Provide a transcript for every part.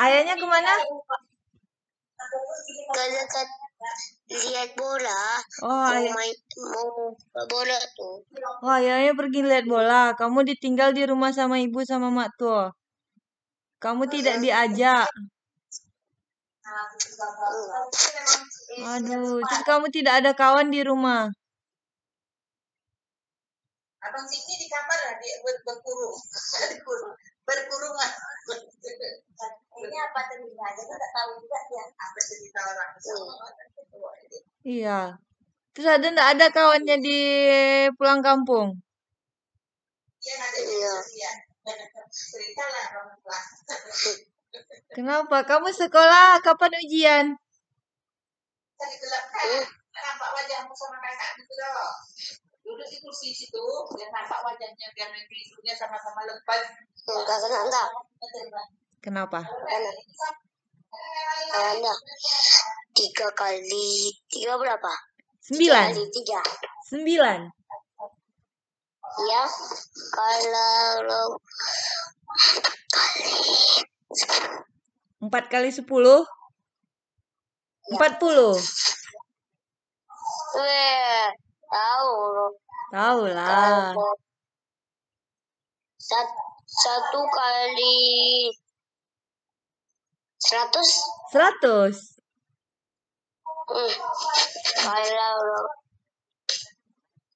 Ayahnya ke mana? Ke dekat lihat bola. Oh, Mau ayah. main mau bola tuh. Oh, ayahnya pergi lihat bola. Kamu ditinggal di rumah sama ibu sama mak tuh. Kamu tidak diajak. Aduh, terus kamu tidak ada kawan di rumah. Abang Sydney di kamar lah dia ber berkurung. berkurung. Berkurung. Ini apa cerita? Jadi nggak tahu juga dia. Apa cerita orang Iya. Terus ada nggak ada kawannya di pulang kampung? Dia ada Iya. dia. Cerita lah orang tua. Kenapa? Kamu sekolah kapan ujian? Tadi gelap kan? Nampak wajahmu sama kakak gitu loh. Duduk di kursi situ, biar nampak wajahnya, biar nanti hidupnya sama-sama lepas. Enggak kena enggak. Kenapa? Kena. Kena. Tiga kali tiga berapa? Sembilan. Tiga kali tiga. Sembilan. Ya, kalau Empat kali sepuluh. Empat puluh. weh tahu Tahu lah. Satu, kali seratus? Seratus. Hmm, Kalau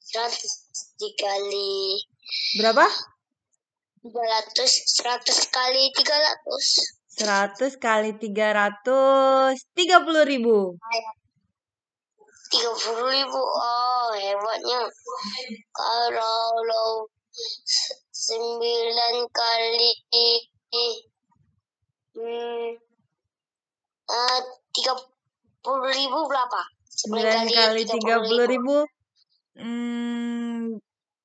seratus dikali berapa? Tiga ratus. Seratus kali tiga ratus. Seratus kali tiga ratus tiga puluh ribu. Ayah tiga puluh ribu. Oh hebatnya. Kalau lo sembilan kali hmm eh, tiga puluh ribu berapa? Sembilan kali tiga puluh ribu. Hmm,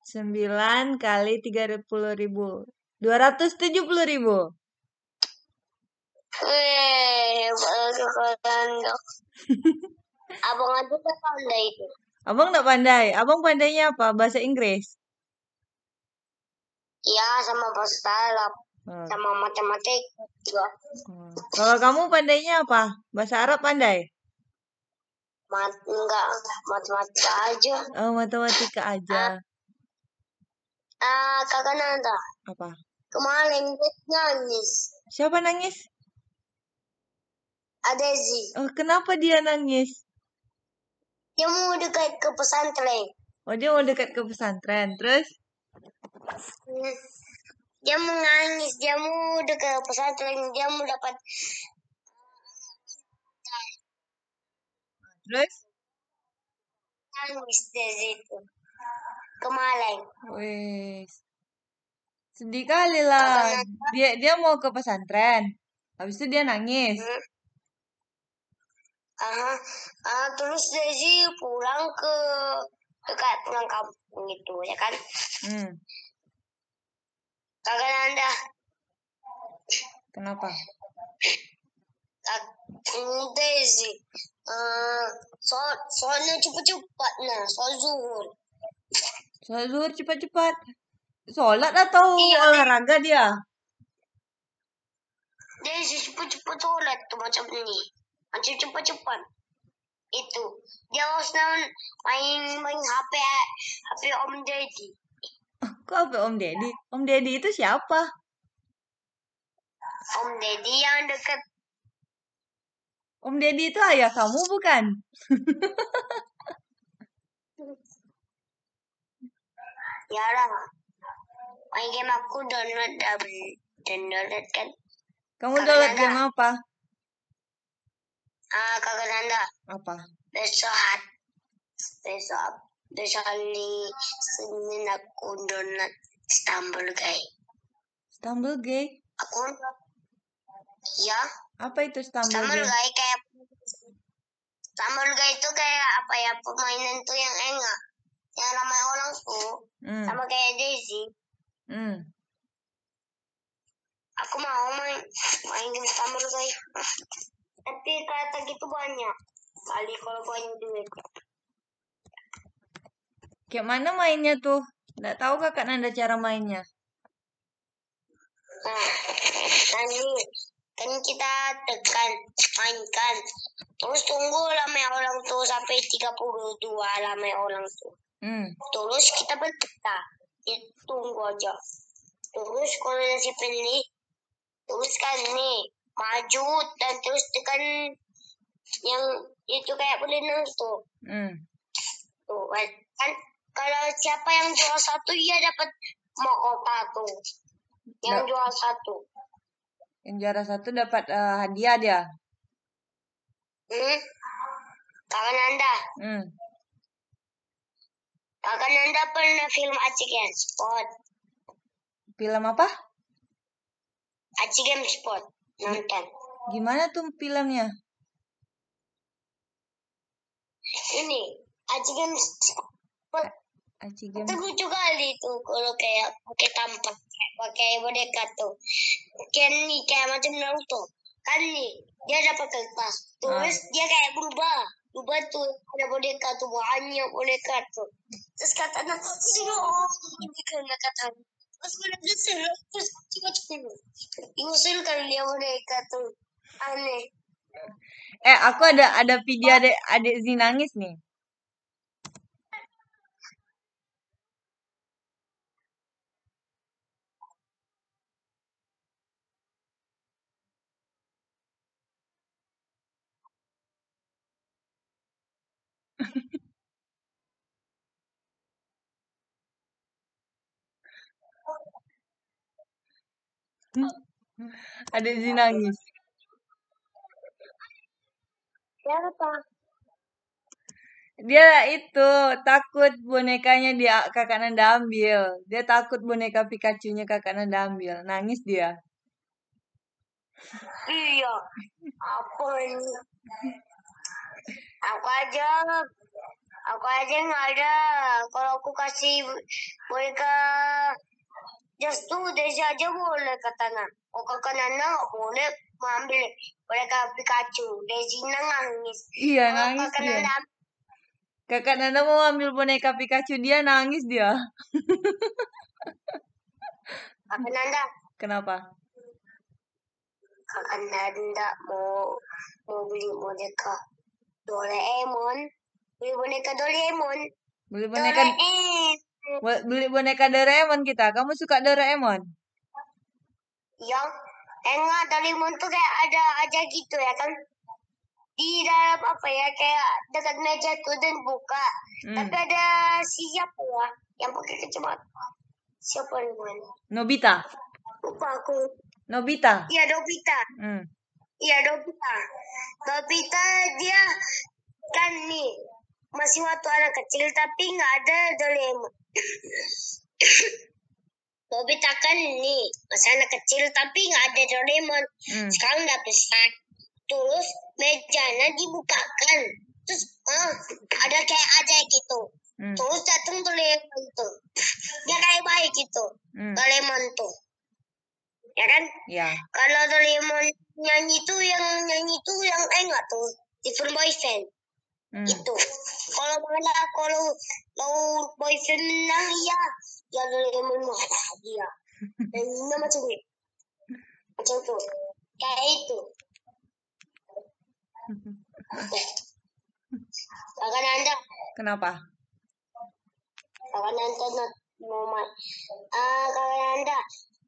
sembilan kali tiga puluh ribu. dua ratus tujuh puluh ribu. Wee, Abang aja kan pandai itu. Abang nggak pandai. Abang pandainya apa? Bahasa Inggris. Ya, sama bahasa Arab, Oh. sama matematik juga. Oh. Kalau kamu pandainya apa? Bahasa Arab pandai? Mat enggak matematika aja. Oh, matematika aja. Ah, kakak Nanda, Apa? kemarin nangis. Siapa nangis? Ada Zi, Oh, kenapa dia nangis? Dia mau dekat ke pesantren. Oh, dia mau dekat ke pesantren. Terus? Dia mau nangis, dia mau dekat pesantren, dia mau dapat Terus? nangis dari situ. Kemarin. Wes. Sedih kali lah. Dia dia mau ke pesantren. Habis itu dia nangis. Hmm. Ah, ah, terus Desi pulang ke dekat pulang kampung itu ya kan Hmm. kakak Nanda Kenapa? hmm, Desi eh so soalnya cepat-cepat nah soal zuhur Sholat zuhur cepat-cepat. Sholat atau Iya. olahraga dia? Desi cepat-cepat sholat tuh macam ini macam cepat-cepat itu dia harus main main HP HP Om Deddy Kok apa Om Deddy? Om Deddy itu siapa? Om Deddy yang dekat Om Deddy itu ayah kamu bukan? ya lah main game aku download dan download kan Kamu download game apa? Ah, kakak Nanda, Apa? besok hat, besok besok hari Senin aku download Stumble Guy. Stumble Gay? Aku ya, Apa itu Stumble Stumble Gay? Guy kayak Stumble Guy itu kayak apa ya permainan tuh yang enak, yang ramai orang tuh, Hmm. sama kayak Daisy. Hmm. Aku mau main main game Stumble Guy. Tapi kata gitu banyak. Kali kalau banyak duit. Kayak mana mainnya tuh? Nggak tahu kakak Nanda cara mainnya. Nah, Nanti kan kita tekan mainkan. Terus tunggu lama orang tuh sampai 32 lama orang tuh. Hmm. Terus kita berpeta. Itu tunggu aja. Terus kalau si pilih, terus kan nih maju dan terus tekan yang itu kayak berenang tuh. Hmm. Tuh kan kan kalau siapa yang jual satu dia dapat mahkota tuh. Yang jual satu. Yang juara satu dapat eh, hadiah dia. Hmm? Kakak Nanda, Hmm. Kakak Nanda pernah film Aci Game Spot. Film apa? Aci Game Spot. Nonton. Gimana tuh filmnya? Ini Aci Game Spot. Aci Game. Itu lucu kali tuh kalau kayak pakai tampak kayak pakai boneka tuh. Kayak nih kayak macam Naruto. Kan nih dia dapat kertas. Terus dia kayak berubah. Berubah tuh ada boneka tuh banyak boneka tuh. Terus katanya suruh ini karena kata Terus gue liat suruh terus coba coba Usul kali dia boneka tuh. Aneh. Eh, aku ada ada video adik adik Zi nangis nih. Adik Zi nangis. Siapa? Dia itu takut bonekanya dia kakak Nanda ambil. Dia takut boneka Pikachu-nya kakak Nanda ambil. Nangis dia. Iya. Apa ini? Aku aja, aku aja nggak ada. Kalau aku kasih boneka tuh Desi aja boleh. Oh Nana nggak boleh boneka Pikachu. Desi nangis. Iya, nangis kakak dia. Nana Kakak Nanda mau ambil boneka Pikachu dia nangis dia. kakak Nanda, Kenapa? kakak Nanda mau mau beli boneka Doraemon. Beli boneka Doraemon. Beli boneka Doraemon. Bo- beli boneka Doraemon kita. Kamu suka Doraemon? yang enggak Doraemon tuh kayak ada aja gitu ya kan di dalam apa ya kayak dekat meja tuh dan buka Hmm. tapi ada siapa ya yang pakai kacamata siapa namanya Nobita. lupa aku Nobita. iya Dobita Hmm. iya Dobita Dobita dia kan nih masih waktu anak kecil tapi nggak ada Doraemon Dobita kan nih anak kecil tapi nggak ada Doraemon. Hmm. sekarang udah besar. Terus mejanya dibukakan. Terus ah, ada kayak ada gitu. Hmm. terus datang Doraemon tuh. Dia kayak baik gitu. Hmm. Doraemon tuh. Ya kan? Ya. kalau Doraemon nyanyi tuh yang nyanyi tuh yang eh enggak tuh. Different boyfriend Hmm. itu. Kalau mana kalau mau boyfriend menang ya ya Doraemon mana dia dan ini macam ni. Macam tu. Kayak itu. Akan anda? Kenapa? akan anda nak mau main? Ah kalau anda.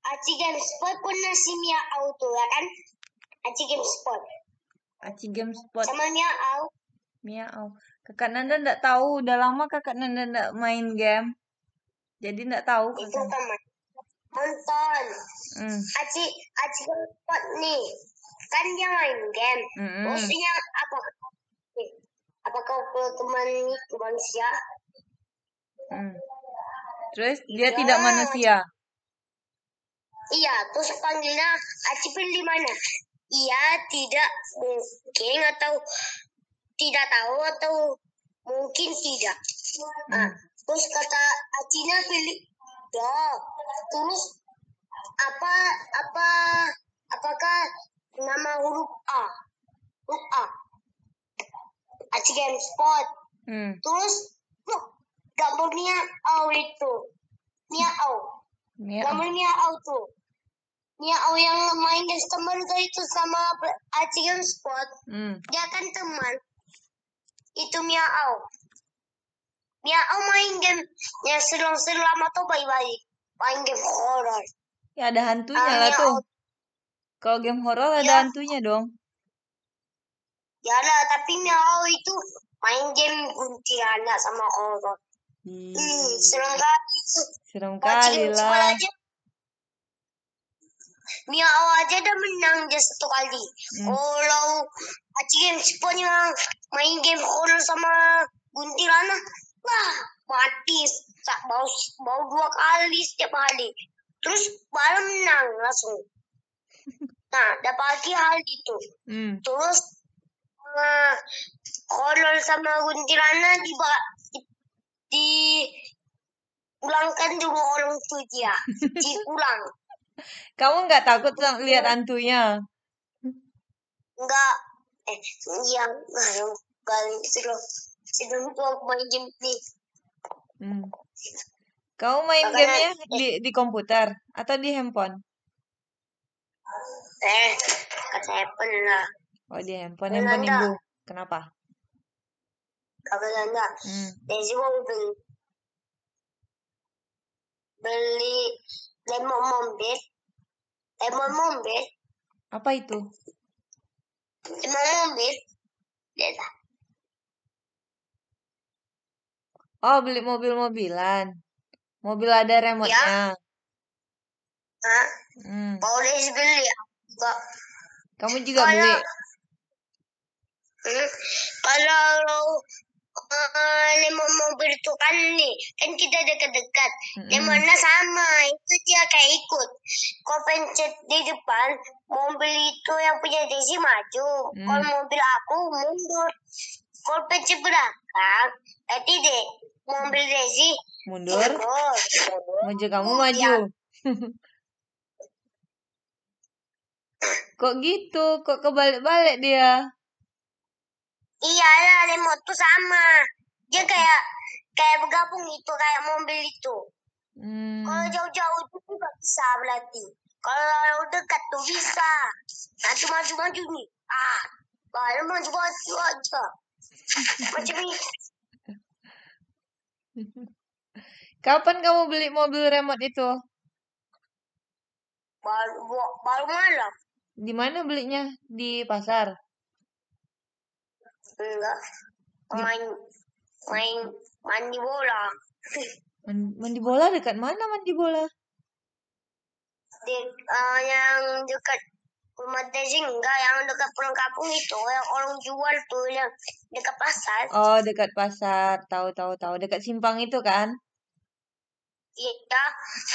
Aci Game Spot pun nasi Mia Auto ya kan? Aci Game Spot Aci Game Spot sama Mia Auto Miau. Kakak Nanda ndak tahu, udah lama kakak Nanda ndak main game. Jadi ndak tahu itu teman nonton Hmm. Aci Aci Spot nih kan dia main game Mm-mm. Maksudnya apa? Eh, Apakah kalau teman manusia? Hmm. Terus dia Iya. tidak manusia. Iya, terus panggilnya Acipin di mana? Iya, tidak mungkin atau tidak tahu atau mungkin tidak. Nah, Hmm. terus kata Acina pilih ya. Terus apa apa apakah nama huruf A? Huruf A. Aci Game Spot. Hmm. Terus loh, gambarnya au itu. Miau. Miau. Gambar miau tuh. Miao yang main customer itu sama Acian Spot. Hmm. Dia kan teman. Itu Miao. Miao main game yang seram-seram atau baik-baik. Main game horror. Ya ada hantunya Ah, lah tuh. Kalau game horor ada Ya. hantunya dong. Ya lah, tapi Miao itu main game kuntilanak sama horror. Ih, Hmm, serem kali. serem kali lah. aja. Miao aja udah menang dia satu kali. Hmm. Kalau Acian Spot yang main game horror sama kuntilanak, wah mati. Tak bau bau dua kali setiap hari. Terus malam menang langsung. Nah, dapat lagi hal itu. Hmm. Terus uh, horror sama kuntilanak di, di, di ulangkan dulu orang tuh dia. Diulang. Kamu nggak takut sang- lihat hantunya? Enggak. Eh, iya. Yang kali sudah itu aku main game nih. Hmm. Kamu main Makanya- gamenya di di komputer atau di handphone? Eh, kata Apple lah. Oh di handphone, Enggak, handphone ibu. Kenapa? Kagak enggak. Hmm. Mau beli beli lemon mobil. Lemon mobil. Apa itu? Lemon mobil. Lihat lah. Oh beli mobil-mobilan. Mobil ada remote-nya. Hah? Hmm. Mau Daisy beli? Enggak. Kamu juga Kalau- beli? Hmm, lemon mobil itu kan nih, kan kita dekat-dekat. Mm-mm. Lemonnya sama, itu dia kayak ikut. Kau pencet di depan, mobil itu yang punya Desi maju. Hmm. Kalau mobil aku mundur. Kalau pencet belakang, berarti deh mobil Desi Mundur? mundur. Maju kamu maju. Kok gitu? Kok kebalik-balik dia? Iya lah, lemon tuh sama. Dia kayak kayak bergabung itu kayak mobil itu. Hmm. Kalau jauh-jauh itu nggak bisa berarti. Kalau dekat tuh bisa. Nanti maju-maju nih. Ah, baru maju-maju aja. Macam ini. Kapan kamu beli mobil remote itu? Baru, baru malam. Di mana belinya? Di pasar. Enggak. Main, main, mandi bola. Man- Mandi bola dekat mana mandi bola? Di, eh, yang dekat rumah Desi enggak. Yang dekat pulang kampung itu. Yang orang jual tuh. Yang dekat pasar. Oh, dekat pasar. Tahu tahu tahu. Dekat simpang itu kan? Iya.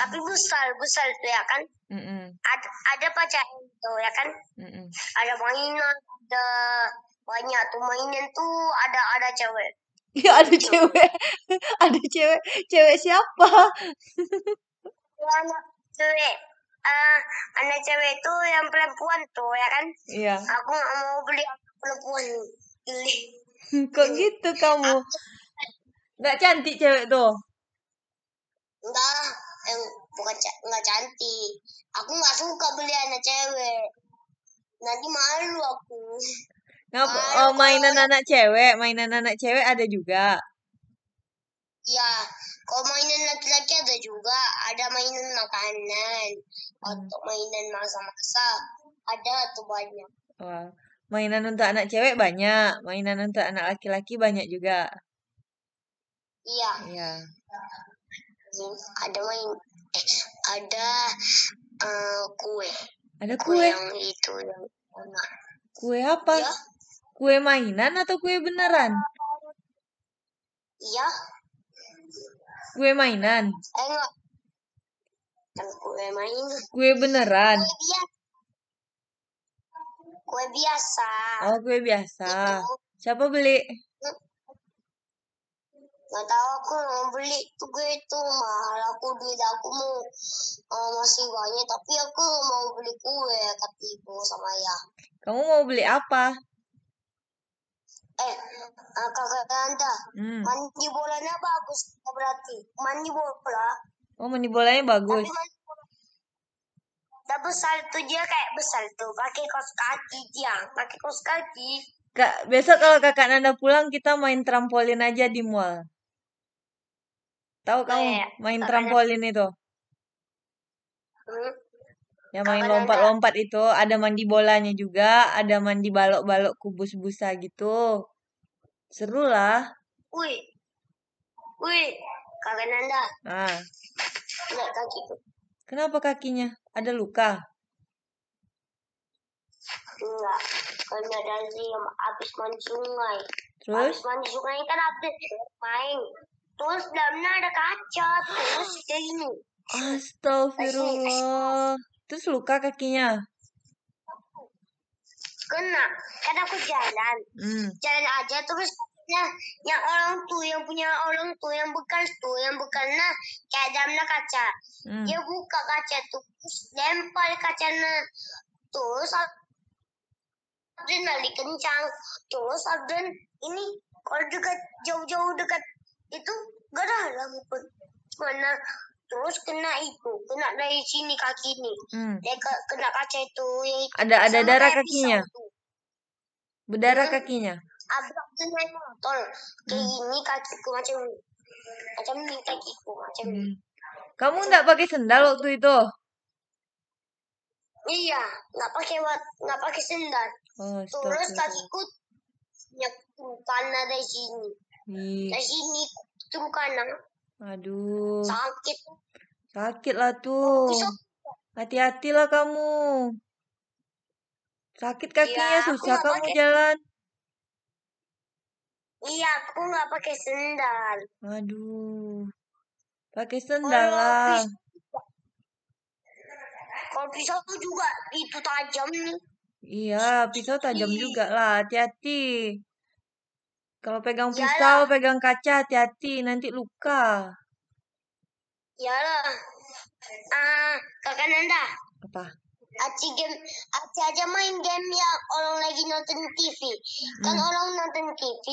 Tapi besar. Besar tuh ya kan. Mm-mm. Ada, ada pacar itu ya kan. Mm-mm. ada mainan ada banyak tuh mainan tuh ada ada cewek Ya ada cewek. ada cewek. Cewek siapa? Tuh anak cewek eh anak cewek itu yang perempuan tuh ya kan Iya. aku nggak mau beli anak perempuan beli Kok gitu kamu? Nggak cantik cewek tuh. enggak yang bukan nggak cantik aku nggak suka beli anak cewek nanti malu aku Ngapa? Malu Oh, mainan kalau- anak cewek. Mainan anak cewek ada juga. ya kalau mainan laki-laki ada juga ada mainan makanan atau mainan masa-masa ada tuh banyak Wah. Mainan untuk anak cewek banyak. Mainan untuk anak laki-laki banyak juga. iya Iya. ada main eh, ada eh, kue Ada kue kue. yang itu yang warna Kue apa? ya Kue mainan atau kue beneran? iya Kue mainan. eh enggak yang kue main Kue beneran. kue biasa kue biasa Oh, kue biasa. Itu. Siapa beli? nggak tahu aku mau beli tuh gue itu mahal aku duit aku mau eh, masih banyak tapi aku mau beli kue kata ibu sama ya Kamu mau beli apa? Eh eh, kakak anda Hmm. mandi bolanya bagus berarti mandi bola Oh, mani bolanya tapi bagus. mandi bola Udah besar tuh dia kayak besar tuh. Pakai kaos kaki dia. Pakai kaos kaki. Kak, besok kalau kakak Nanda pulang kita main trampolin aja di mall. Tahu kamu Boleh. main trampolin itu? Hmm. Yang main lompat-lompat itu, ada mandi bolanya juga, ada mandi balok-balok kubus busa gitu. Seru lah. Wih. Wih. Kakak Nanda. Ah, Lihat kakiku. kenapa kakinya? Ada luka? Enggak. Karena dari habis mandi sungai. Terus? Habis mandi sungai kan habis main. Terus dalamnya ada kaca. Terus kayak gini. Astagfirullah. Terus luka kakinya? Kena. Kan aku jalan. Hmm. Jalan aja terus kakinya yang orang tuh yang punya orang tuh yang bekas tuh yang bekalnya kayak dalamnya kaca. Hmm. Dia buka kaca tuh terus lempar kacanya. Terus Abdin lari kencang. Terus Abdin ini kalau dekat jauh-jauh dekat itu gak ada lampu mana terus kena itu kena dari sini kaki ini Hmm. dia ke- kena kaca itu yang itu. Ada ada darah kakinya? Berdarah Hmm. kakinya? Abang tuh naik motor kayak Hmm. gini kakiku macam ini macam ini kakiku macam ini Hmm. Kamu nggak pakai sendal waktu itu? iya nggak pakai nggak pakai sendal Oh, terus kakiku kanan dari sini Ih, dari sini tuh kanan aduh, sakit sakit lah tuh. Pisau. Hati-hatilah kamu. Sakit kakinya, aku susah kamu pakai. jalan. iya aku nggak pakai sendal Aduh, pakai sendal lah. kalau pisau tuh juga itu tajam nih Iya, pisau tajam juga lah. Hati-hati. Kalau pegang Iyalah. pisau, pegang kaca, hati-hati. Nanti luka. Iyalah. Ah, kakak Nanda. Apa? Aci game, Aci aja main game yang orang lagi nonton TV. Kan Hmm. orang nonton TV,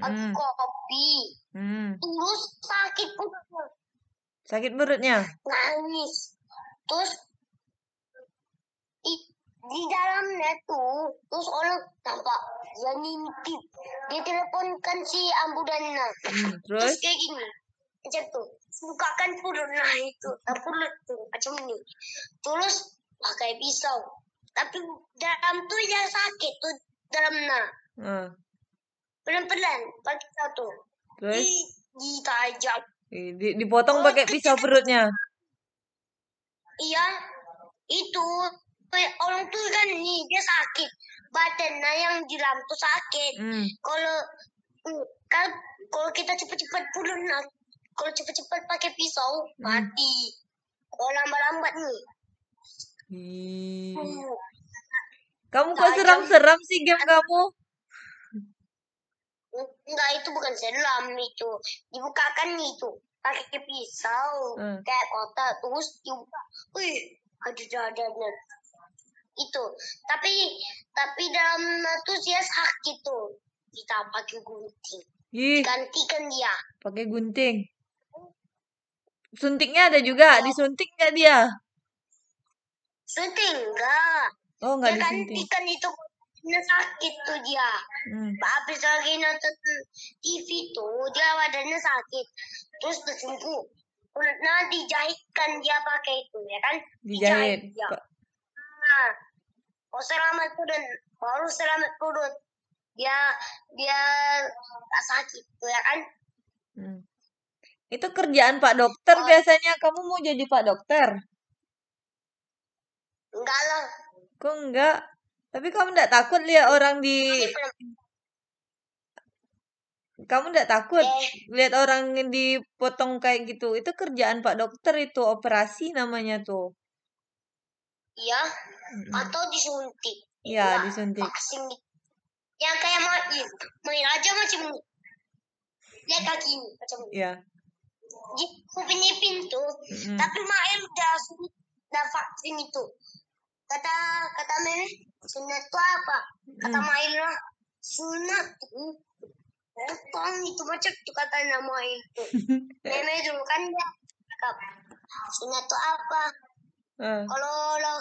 aku Mm-mm. kopi, Hmm. terus sakit perutnya, Sakit perutnya? nangis. Terus di dalamnya tuh, terus orang nampak dia ngintip. Dia teleponkan si ambulannya. Hmm. Terus Terus? kayak gini, macam tuh, bukakan perut nah itu, nah, perut tuh macam ini. Terus pakai pisau, tapi dalam tuh yang sakit tuh dalamnya. Ah, Pelan-pelan pakai pisau tuh. terus? Di, tajam. Di- dipotong pakai pisau perutnya. Iya, itu kayak orang tuh kan nih dia sakit. Badannya yang di dalam tuh sakit. Hmm. Kalau hmm, kan kalau kita cepet-cepet pulang nah, kalau cepet-cepet pakai pisau Hmm. mati. Kalau lambat-lambat nih. Ih. hmm, Kamu kok seram-seram sih game kamu? Enggak itu bukan selam itu. Dibukakan itu pakai pisau Hmm. kayak kotak terus dibuka. Wih, ada dadanya. Itu. Tapi tapi dalam tuh dia sakit tuh. Kita pakai gunting. Ih, Gantikan dia. pakai gunting. Suntiknya ada juga, disuntik nggak dia? Suntik enggak. Oh, nggak Dia disuntik. gantikan itu Nah, sakit tuh dia. Hmm. Habis lagi nonton TV tuh, dia badannya sakit. Terus tersembuh. Kulitnya dijahitkan dia pakai itu, ya kan? Dijahit. dia. Pa- Nah, selamat perut, baru selamat perut. Dia dia tak sakit tuh, ya kan? Hmm. Itu kerjaan Pak Dokter Oh. biasanya. Kamu mau jadi Pak Dokter? Enggak lah. Kok enggak? Tapi kamu enggak takut lihat orang di... Kamu enggak takut Eh, lihat orang dipotong kayak gitu? Itu kerjaan Pak Dokter itu. Operasi namanya tuh. Iya. Atau disuntik. Iya, Enggak, disuntik. Vaksin. Yang kayak main, main aja macam ini. Lihat kaki ini, macam ini. Iya. Kupingnya pintu, Mm-mm. tapi Mael udah udah vaksin itu. Kata kata Meme, sunat itu apa? Kata Mm. Mael lah, sunat tuh. Potong itu macam itu kata nama itu. Meme dulu kan dia cakap, sunat itu apa? Ah, kalau lah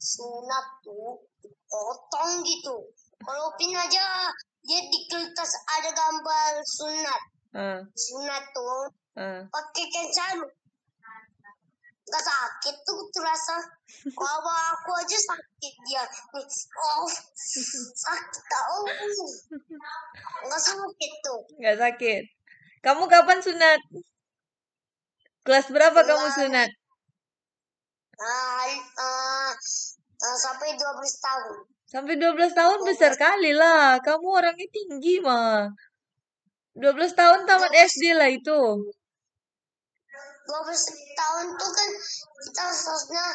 sunat tuh potong gitu. Kalau Upin aja dia di kertas ada gambar sunat. Ah, sunat tuh ah. pakai kain sarung nggak sakit tuh terasa. Kalau aku aja sakit dia. Oh sakit tau. Nggak sakit tuh. Nggak sakit. Kamu kapan sunat? Kelas berapa kamu Kelas- sunat? Ah, ah, sampai 12 tahun Sampai 12 tahun besar kali lah. Kamu orangnya tinggi mah. 12 tahun tamat SD lah itu. 12 tahun tuh kan kita seharusnya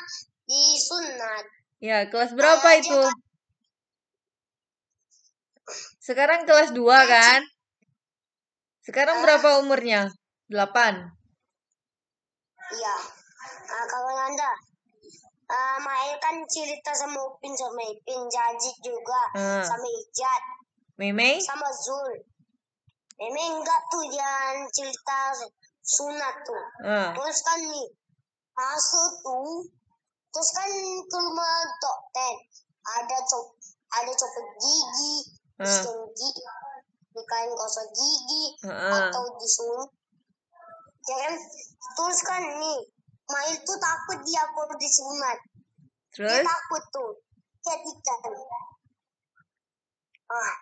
disunat Ya, kelas berapa Kayak itu? Kak. Sekarang kelas 2 kan? Sekarang berapa umurnya? 8. iya nah, kalau anda ah Mael kan cerita sama Upin sama Ipin janji juga Ah. sama Ijat. Meme? sama Zul. Memang enggak tuh yang cerita sunat tuh. Ah, terus kan nih masuk tuh terus kan ke rumah dokter. Ada cop ada copot gigi scan gigi nikahin gosok gigi Ah. atau disunat ya kan? Terus kan nih Mail tuh takut dia kalau disunat. Dia terus? takut tuh. Ah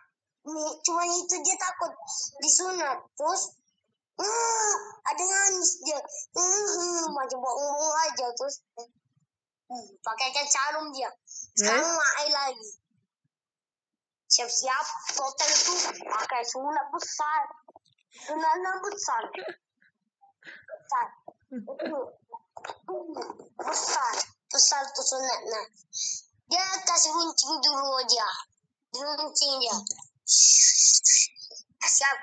nih cuma itu dia takut disunat. Terus hmm, ada nangis dia. Hmm, macam bohong aja terus. Hmm, pakai kain sarung dia. Sekarang main lagi. Siap-siap total itu pakai sunat besar. Sunatnya besar. Besar. itu hmm, besar besar tuh sunatnya dia kasih runcing dulu aja runcing dia. Siap.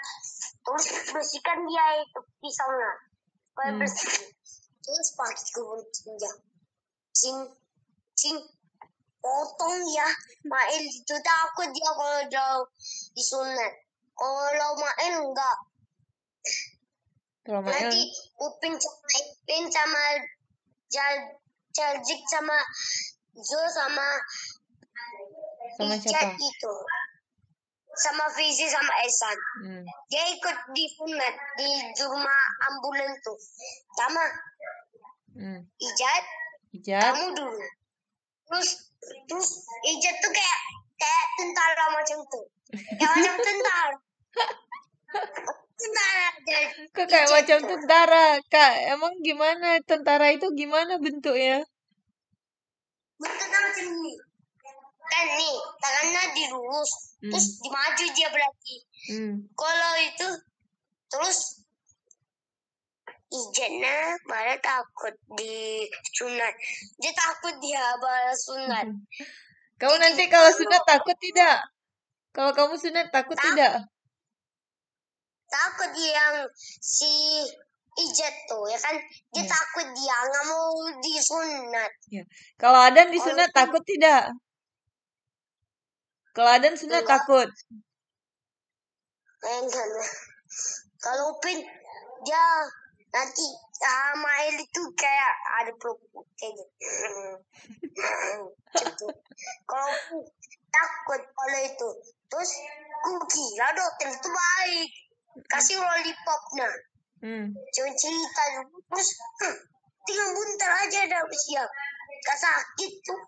Terus bersihkan dia itu pisaunya supaya Hmm. bersih. Terus pakai ke runcingnya cing cing. Potong ya Mail itu takut dia kalau jauh disunat kalau Mail enggak Mael, nanti Upin sama Ipin sama Jal Jaljik sama Zul sama Sama siapa? itu sama Fizi sama Esan hmm. dia ikut di sunat di rumah ambulan tuh. Sama. Hmm. Ijat Ijat, kamu dulu. Terus terus Ijat tuh kayak kayak tentara macam tuh. Kayak macam tentara kok kayak macam tentara, Kak. Emang gimana tentara itu gimana bentuknya? bentuknya macam ini kan nih tangannya dilurus Hmm. terus dimaju dia berarti Hmm. kalau itu terus Ijatnya malah takut di sunat dia takut dia balas sunat Kamu nanti kalau sunat takut tidak? Kalau kamu sunat takut Tak- tidak? Takut yang si Ijat tuh ya kan dia Ya. takut dia nggak mau disunat Kalau Adan disunat Kalau- takut tidak? Kalau Adan sunat Enggak. takut. Enggak kalau Upin dia nanti sama El itu kayak ada peluk kayak gitu kalau takut kalau itu terus ku kira dokter itu baik kasih lollipopnya. Hmm. cuma cerita terus "Hah, tinggal bentar aja udah siap gak sakit tuh.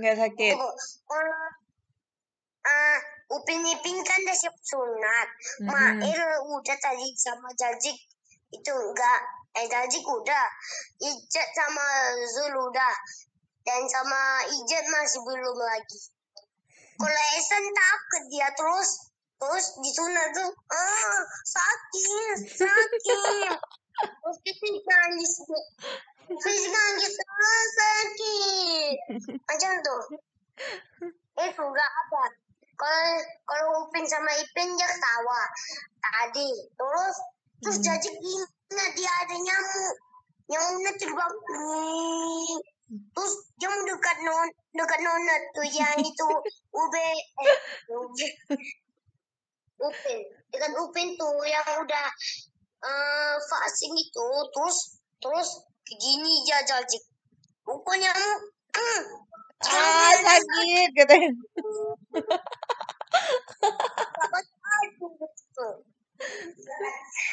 Nggak sakit. Kalau ah Upin Ipin kan udah siap sunat. Mhm. Mail udah tadi sama Jajik. Itu enggak. Eh Jajik udah. Ijat sama Zul udah. Dan sama Ijat masih belum lagi. Kalau Esen takut dia terus terus disunat tuh ah sakit sakit. Terus Ipin nangis. Terus nangis. Ah sakit. Macam tuh itu enggak apa kalau kalau Upin sama Ipin dia ketawa tadi. Terus terus Hmm. jadi ingat dia ada nyamuk. Nyamuknya terbang terus dia mendekat non dekat nona tuh yang itu ube. Eh ube Upin dekat Upin tuh yang udah eh vaksin itu terus terus Begini dia Jajik. Pokoknya. Hmm. Ah, sakit katanya.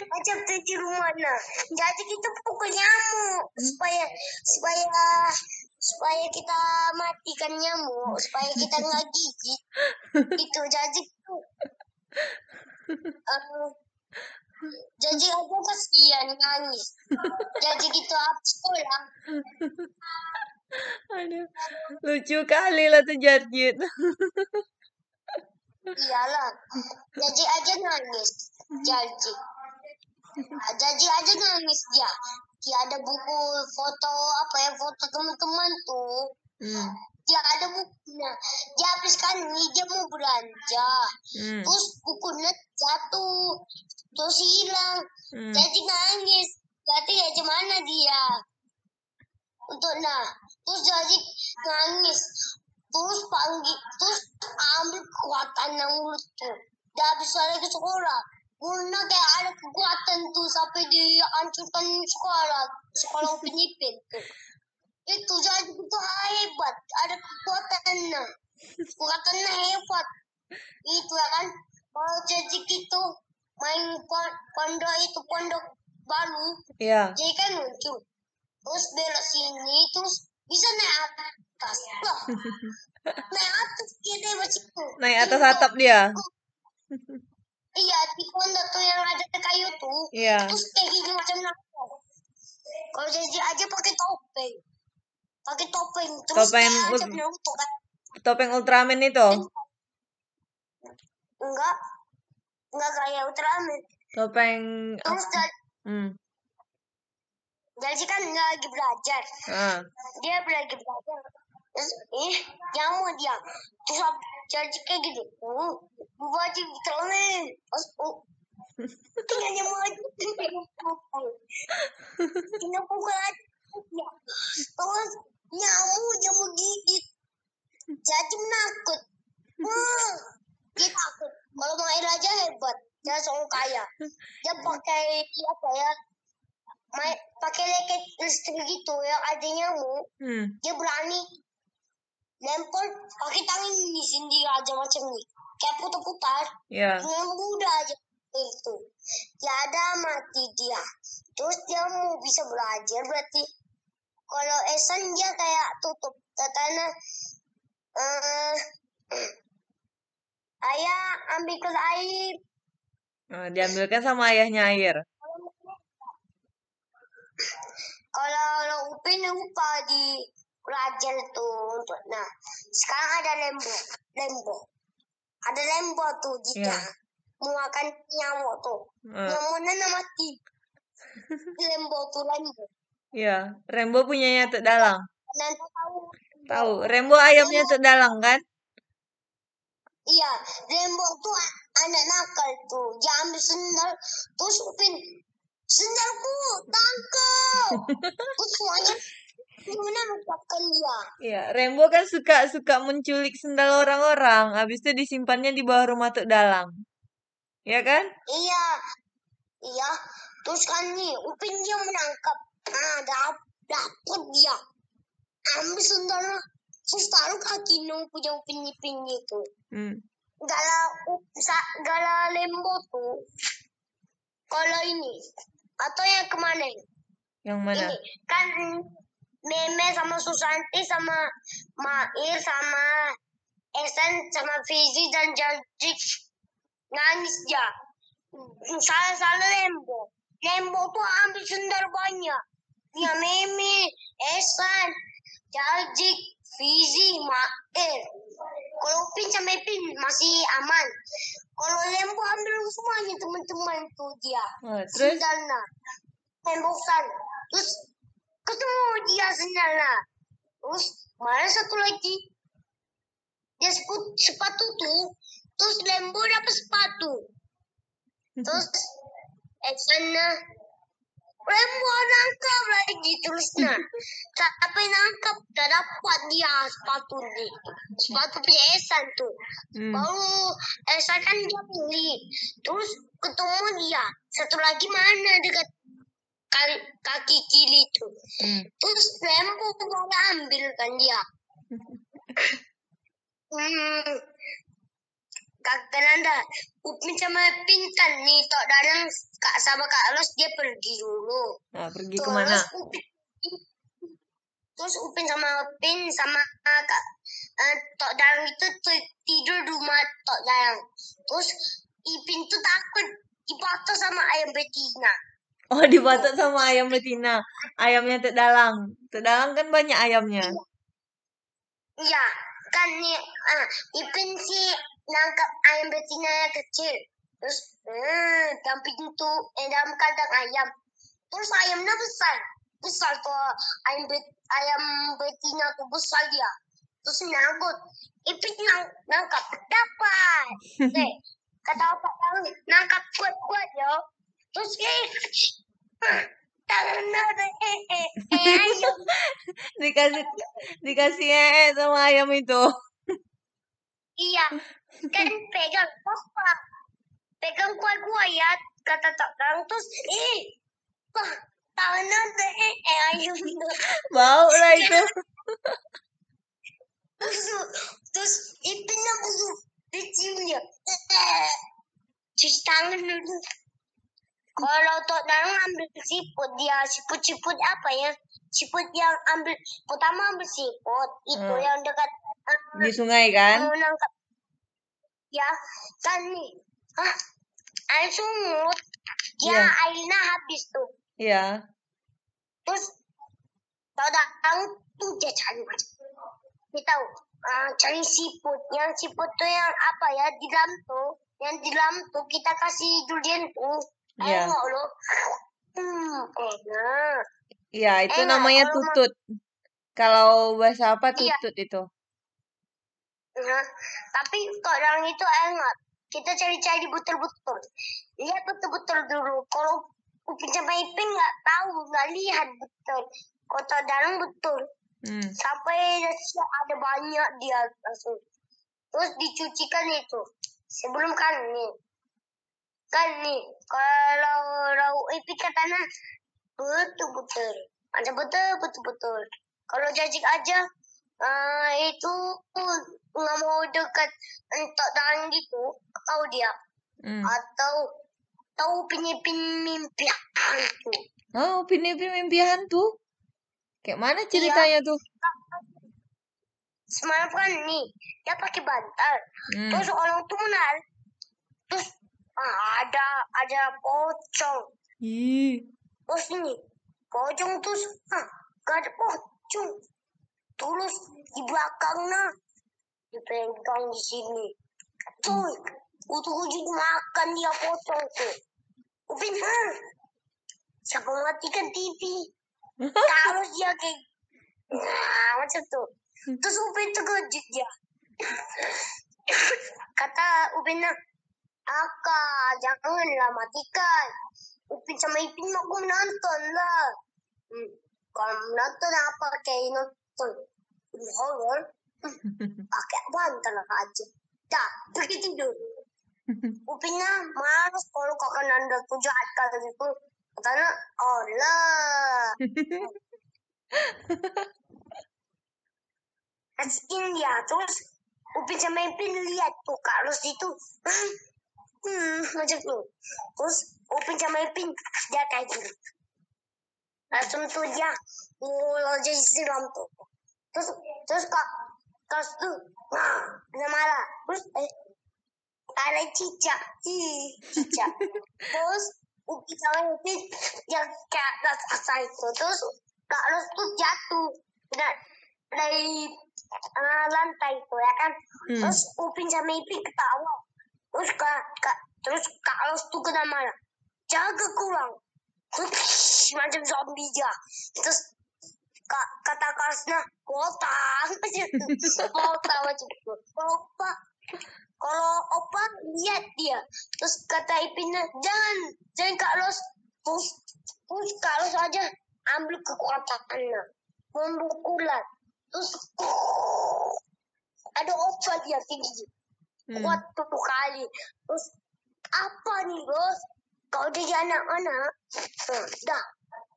Macam tu di rumah nah. Jadi kita pukul nyamuk supaya supaya supaya kita matikan nyamuk, supaya kita nggak gigit. Itu jadi. Uh, jadi aja kasihan nangis. Jadi gitu apa sekolah. Aduh, lucu kali lah tuh Jarjit. Iyalah. Jadi aja nangis. Jadi. Jadi aja nangis dia. Dia ada buku foto apa ya foto teman-teman tuh. Hmm. Dia ada bukunya. Dia habis kan ini dia mau belanja. Hmm. Terus bukunya jatuh. Terus hilang. Hmm. Jadi nangis. Berarti ya gimana dia? Untuk nah. Terus jadi nangis. Terus panggil. Terus ambil kekuatan yang mulut tuh. Dia habis balik ke sekolah. Guna kayak ada kekuatan tuh sampai dihancurkan sekolah. Sekolah Upin Ipin tuh. Itu jadi itu hebat. Ada kekuatannya. Kekuatannya hebat. Itu ya kan. Kalau jadi gitu main pon- pondok itu pondok baru Ya. jadi kan muncul terus belok sini terus bisa naik atas lah naik atas dia deh situ Naik atas atap dia. iya di pondok tuh yang ada kayu tuh Iya. terus kayak gini macam apa kalau jadi aja pakai topeng pakai topeng terus Topeng macam Naruto kan? Topeng Ultraman itu. enggak. Enggak. Kayak Ultraman. Topeng terus jadi, hmm. jadi kan nggak lagi belajar. Ah. dia lagi belajar. Terus eh nyamuk dia? Terus jadi kayak gitu oh baju temen terus oh. Tinggal nyamuk aja tinggal pukul aja terus nyamuk nyamuk gigit. Jadi menakut. Hmm, dia takut. Kalau main aja hebat. Dia seorang kaya. Dia pakai apa ya main pakai leket listrik gitu yang ada nyamuk Hmm. dia berani lempar pakai tangan ini sendiri aja macam ini kayak putar-putar. Ya. dengan mudah aja. Itu. Ya ada mati dia. Terus dia mau bisa belajar berarti kalau Esan dia kayak tutup katanya eh ayah ambil ke air. Oh, diambilkan sama ayahnya air. kalau lo Upin lupa di belajar tuh untuk nah sekarang ada lembo lembo ada lembo tuh dia Iya. mau makan nyamuk tuh Eh, nyamuknya mati. Lembo tuh lembo ya, Rembo punyanya Tuk Dalang. tahu Tahu, Rembo ayamnya Tuk Dalang kan? iya lembo tuh anak nakal tuh dia ambil sendal terus Upin sendalku tangkap terus semuanya mengucapkan dia Iya, Rembo kan suka suka menculik sendal orang-orang, habis itu disimpannya di bawah rumah Tuk Dalang. Ya kan? Iya, iya. Terus kan nih, Upin dia menangkap. Ah, dap dapet dia. Ambil sendalnya. Terus taruh kaki nung punya Upin Ipin itu. Hmm. Gala, sa- gala lembo tuh. Kalau ini. Atau yang ke mana? Yang mana? Ini. Kan Meme sama Susanti sama Mair sama Esen sama Fizi dan Jajik nangis dia. Salah-salah Lembo. Lembo tuh ambil sendal banyak. Ya Meme, Esan, Jajik, Fizi, Mair. Kalau Pin sama Pin masih aman. Kalau Lembo ambil semuanya teman-teman tuh dia. Oh, terus? sendalnya tembokan terus ketemu dia sendalnya terus mana satu lagi? Dia sepatu, sepatu tuh. Terus lembo dapat sepatu. Terus eh lembo nangkap lagi terusnya tapi nangkap udah dapat dia sepatu nih sepatu Esan tuh Hmm. Baru Elsa kan dia beli. Terus ketemu dia. Satu lagi mana dekat kan kaki kiri tuh. Hmm. Terus lembu boleh ambil kan dia. Hmm. Kak Nanda, Upin sama Pintan nih, tok dalam kak sama kak Los dia pergi dulu. Nah, pergi Terus ke mana? Upin, terus Upin sama Upin sama uh, kak uh, tok dalam itu tidur di rumah tok dalam. Terus Ipin tuh takut dipotong sama ayam betina. Oh, dipatok sama ayam betina. Ayamnya Tek Dalang. Tek Dalang kan banyak ayamnya. Iya, kan nih, ah, Ipin sih nangkap ayam betina yang kecil. Terus, eh, dalam pintu, eh, dalam kandang ayam. Terus ayamnya besar. Besar tuh ayam, bet, ayam betina tuh besar dia. Terus nangkut. Ipin nang, nangkap. Dapat. Deh, kata apa tahu nangkap kuat-kuat ya. Terus, eh, ada, eh, eh, eh. Dikasih dikasih ee sama ayam itu. Iya, kan pegang apa? Pegang kuat-kuat ya, kata tak tahu terus, eh, wah, tangan ada eh, eh, itu. Bau lah itu. Busuk, terus ipinnya busuk, dicium dia. Eh, cuci tangan dulu. Kalau tok dalam ambil siput dia, siput-siput apa ya? Siput yang ambil, pertama ambil siput, itu Hmm. yang dekat Di sungai kan? mau nangkap ya kan nih Hah? air sungut ya Iya. airnya habis tuh Iya. terus tahu tak tahu tuh dia cari macam dia tahu ah, cari siput yang siput tuh yang apa ya di dalam tuh yang di dalam tuh kita kasih durian tuh Iya. Tengok lo hmm enak Iya, itu Enak, namanya tutut. Kalau bahasa apa Iya. tutut itu? Nah, tapi kadang itu enak. Kita cari-cari betul-betul. Lihat betul-betul dulu. Kalau Upin sama Ipin nggak tahu, nggak lihat betul. Kota dalam betul. Hmm. Sampai ada banyak dia langsung. Terus dicucikan itu. Sebelum kan nih. Kan nih. Kalau rau Ipin katanya betul-betul. Ada betul-betul. Kalau jajik aja eh, itu nggak mau dekat entok tangan gitu kau dia Hmm. atau tahu pinipin mimpi hantu Oh, Upin Ipin mimpi hantu. Kayak mana ceritanya tuh? semalam kan nih dia pakai bantal Hmm. terus orang tuh menal terus ah, ada ada pocong Ih. terus ini pocong terus ah, gak ada pocong terus di belakangnya dipegang di sini. Tuh ujung-ujung makan dia pocong tuh. Upin ah siapa matikan TV harus dia kayak nah, macam tuh terus Upin terkejut dia. Kata Upin Aka janganlah matikan. Upin sama Ipin mau nonton lah hmm. kalau nonton apa kayak nonton film horror hmm, pakai bantal aja. Dah pergi tidur. Upinnya malas kalau kakak Nanda tuh jahat kali itu katanya oh lah. Kasihin dia terus Upin sama Ipin lihat tuh Kak Ros itu. Hmm, hmm, macam tuh terus Upin sama Ipin dia kayak gini langsung tuh dia mulai jadi siram tuh terus terus Kak Kak tuh nah dia marah terus eh ada cicak ih cicak terus Upin sama Ipin yang ke atas asal itu terus Kak Ros tuh jatuh dan dari uh, lantai itu ya kan Hmm. terus Upin sama Ipin ketawa terus kak, kak terus Kak Los tuh kena marah jaga kurang terus macam zombie dia terus kata Kasna kota. Kota macam itu kalau opa. Kalau opa lihat dia. Terus kata Ipinnya jangan jangan Kak Los terus terus Kak Los aja. Ambil kekuatannya. Membukulan terus ada opa dia tinggi. Hmm. kuat tuh kali. Terus apa nih bos kalau jadi anak-anak? Eh, dah.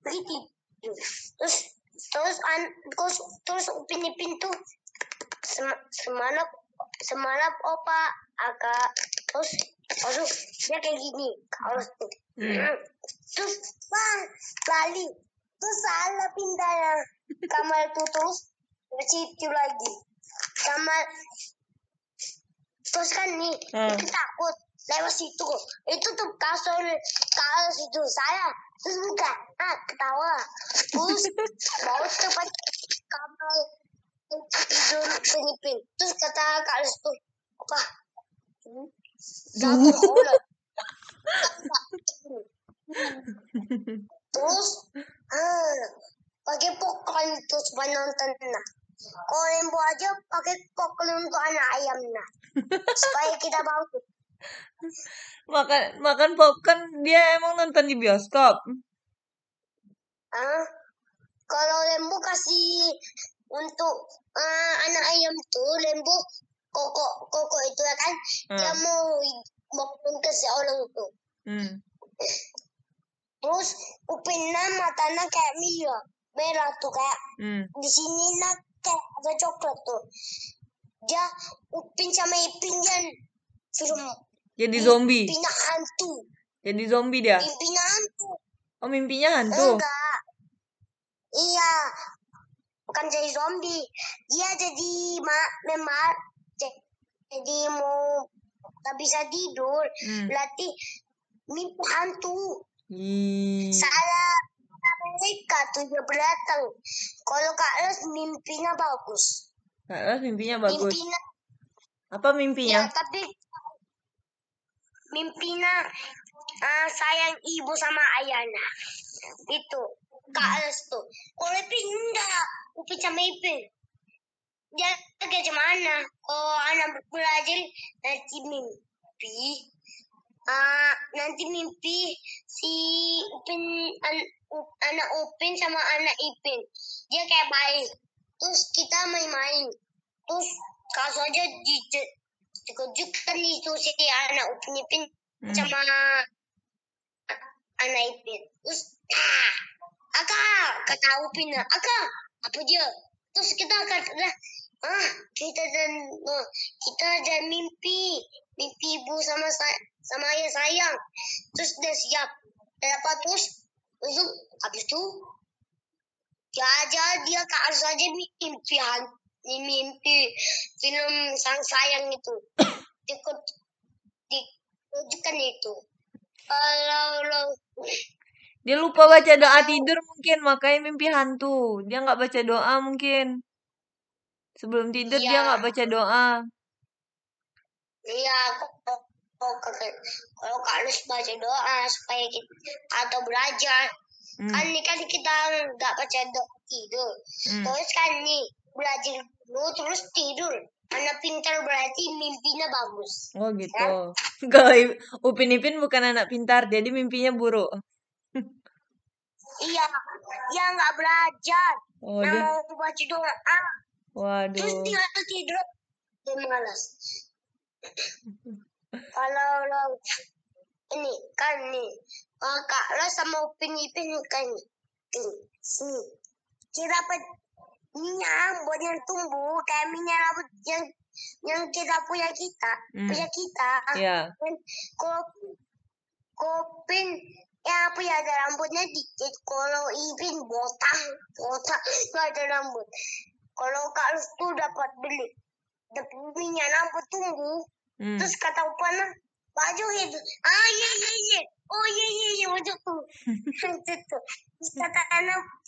Pergi tidur terus terus an terus terus upin ipin tuh sem, semalam semalam opa agak terus aduh dia kayak gini kalau tuh. Hmm. terus bang lali terus salah pindahnya kamar itu terus ke situ lagi. Kamar terus kan nih Hmm. itu takut lewat situ. Itu tuh kasur kasur situ saya terus buka ah ketawa terus mau cepat kamar tidur penipin terus kata kak Ales tuh apa satu terus ah pakai popcorn terus penonton nah. Kalau lembu aja pakai popcorn untuk anak ayam nah. Supaya kita bangun Makan makan popcorn dia emang nonton di bioskop. ah kalau lembu kasih untuk ah, anak ayam tuh lembu koko koko itu ya kan dia Hmm. mau bangun ke seorang tuh Hmm. terus upinnya matanya kayak merah merah tuh kayak Hmm. di sini nak kayak ada coklat tuh dia upin sama ipin dia film Jadi zombie. mimpinya hantu Jadi zombie dia. mimpinya hantu Oh mimpinya hantu. enggak iya. Bukan jadi zombie. Dia jadi ma memar jadi mau nggak bisa tidur. Hmm. berarti mimpi hantu. Ih. salah mereka tuh dia beratang kalau kak Les mimpinya bagus. Kak Ras mimpinya bagus. mimpinya. Apa ya mimpinya? tapi mimpinya ah, sayang ibu sama ayahnya. Itu kak Les tuh. Kalau Ipin enggak Upin sama Ipin dia kayak gimana kalau anak belajar nanti mimpi. Ah nanti mimpi si Upin an- anak Upin sama anak Ipin. Dia kayak baik terus kita main-main. Terus kalau aja di dikejutkan itu si anak Upin Ipin Hmm. sama anak Ipin. Terus ah Aka kata Upin Aka apa dia? Terus kita kata ah kita dan kita ada mimpi. Mimpi ibu sama sa- sama ayah sayang. Terus udah siap. Udah dapat terus itu habis dia aja dia ke harus aja mimpi mimpi film sang sayang itu. Ikut dikejutkan itu. Kalau lo Dia lupa baca doa tidur mungkin makanya mimpi hantu. Dia nggak baca doa mungkin. Sebelum tidur dia Iya. nggak baca doa. Iya, kalau harus baca doa supaya kita atau belajar. Hmm. Kan ini kan kita nggak baca doa tidur. Hmm. Terus kan nih belajar dulu terus tidur. Anak pintar berarti mimpinya bagus. Oh gitu. Kalau I- Upin Ipin bukan anak pintar, jadi mimpinya buruk. Iya, dia nggak belajar. Oh dia, mau baca doa, terus waduh. tinggal tidur. Dia malas. Kalau lo ini kan nih, kalau kak lo sama Upin Ipin kan nih, sini. Kita dapat minyak buat yang tumbuh kayak minyak rambut yang yang kita punya kita, Hmm. punya kita. Dan kopi, kopin yang punya ada rambutnya dikit. Kalau Ipin botak, botak nggak ada rambut. Kalau Kak Lus tuh dapat beli, dapat minyak rambut tumbuh. Hmm. Terus kata Upana, baju itu. Ah iya iya iya.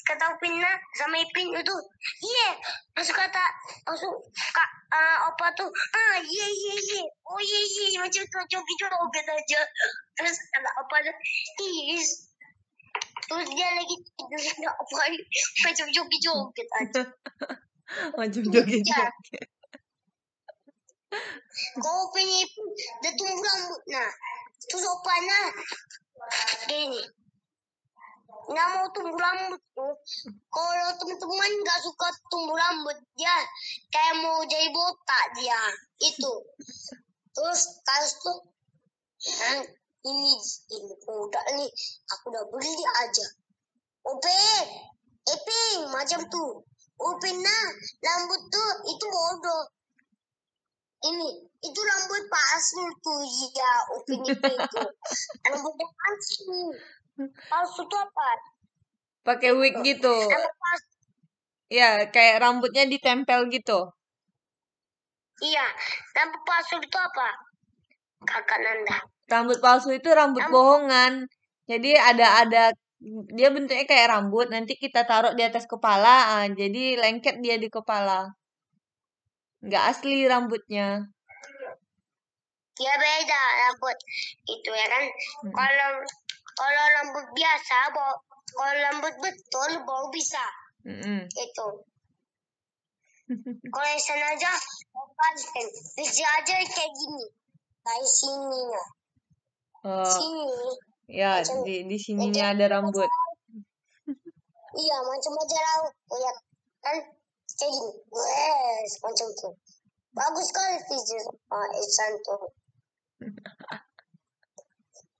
කතවපන්න සමයි පින් යුතු ඒ පසු කතා පසු අපතු ඒ ඔයේ මචෝකිට ඔගදජ අප තුදලගි පචෝකි චෝකත Macam joget-joget. Kau punya dia tumbuh rambut nak. Terus opana gini. Nggak mau tumbuh rambut tuh. Kalau teman-teman nggak suka tumbuh rambut dia kayak mau jadi botak dia itu. Terus tuh "Ah, ini ini udah nih aku udah beli aja. Upin, Ipin, macam tuh. Upin nah, rambut tuh itu bodoh. Ini, itu rambut palsu tuh ya, Upin Ipin itu. Rambutnya palsu. Palsu tuh apa? Pakai wig gitu. Ya, kayak rambutnya ditempel gitu. Iya, rambut palsu itu apa? Kakak Nanda. Rambut palsu itu rambut Rambut- bohongan. Jadi ada ada dia bentuknya kayak rambut, nanti kita taruh di atas kepala, ah, jadi lengket dia di kepala. Nggak asli rambutnya. Ya beda rambut itu ya kan. Mm. Kalau kalau rambut biasa, bau, kalau rambut betul baru bisa Mm-mm. itu. Kalau yang sana aja, kan bisa aja kayak gini. Dari sini ya. Oh, Sini. ya Macam- di di sininya ada rambut. Iya, macam aja laut. Oh, ya kan kayak gini. Wes, macam itu. Bagus sekali uh, Ihsan tuh.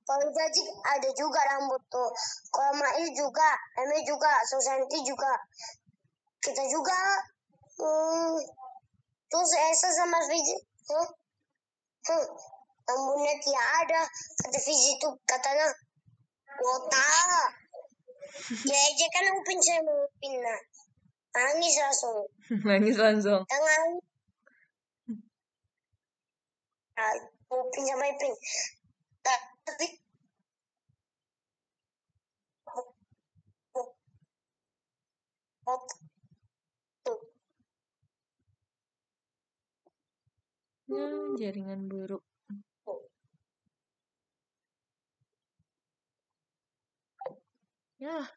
Kalau jadi ada juga rambut tuh. Kalau Mail juga, Eme juga, Susanti juga. Kita juga. Hmm, terus Esa sama Fizi. Huh? Hmm, rambutnya tidak ada. Kata Fizi tuh katanya. Wota. Ya aja kan Upin sama Upin nah. Nangis langsung. Nangis langsung. Tangan. Nah, Upin sama Ipin. Tapi Ya, jaringan buruk. Ya,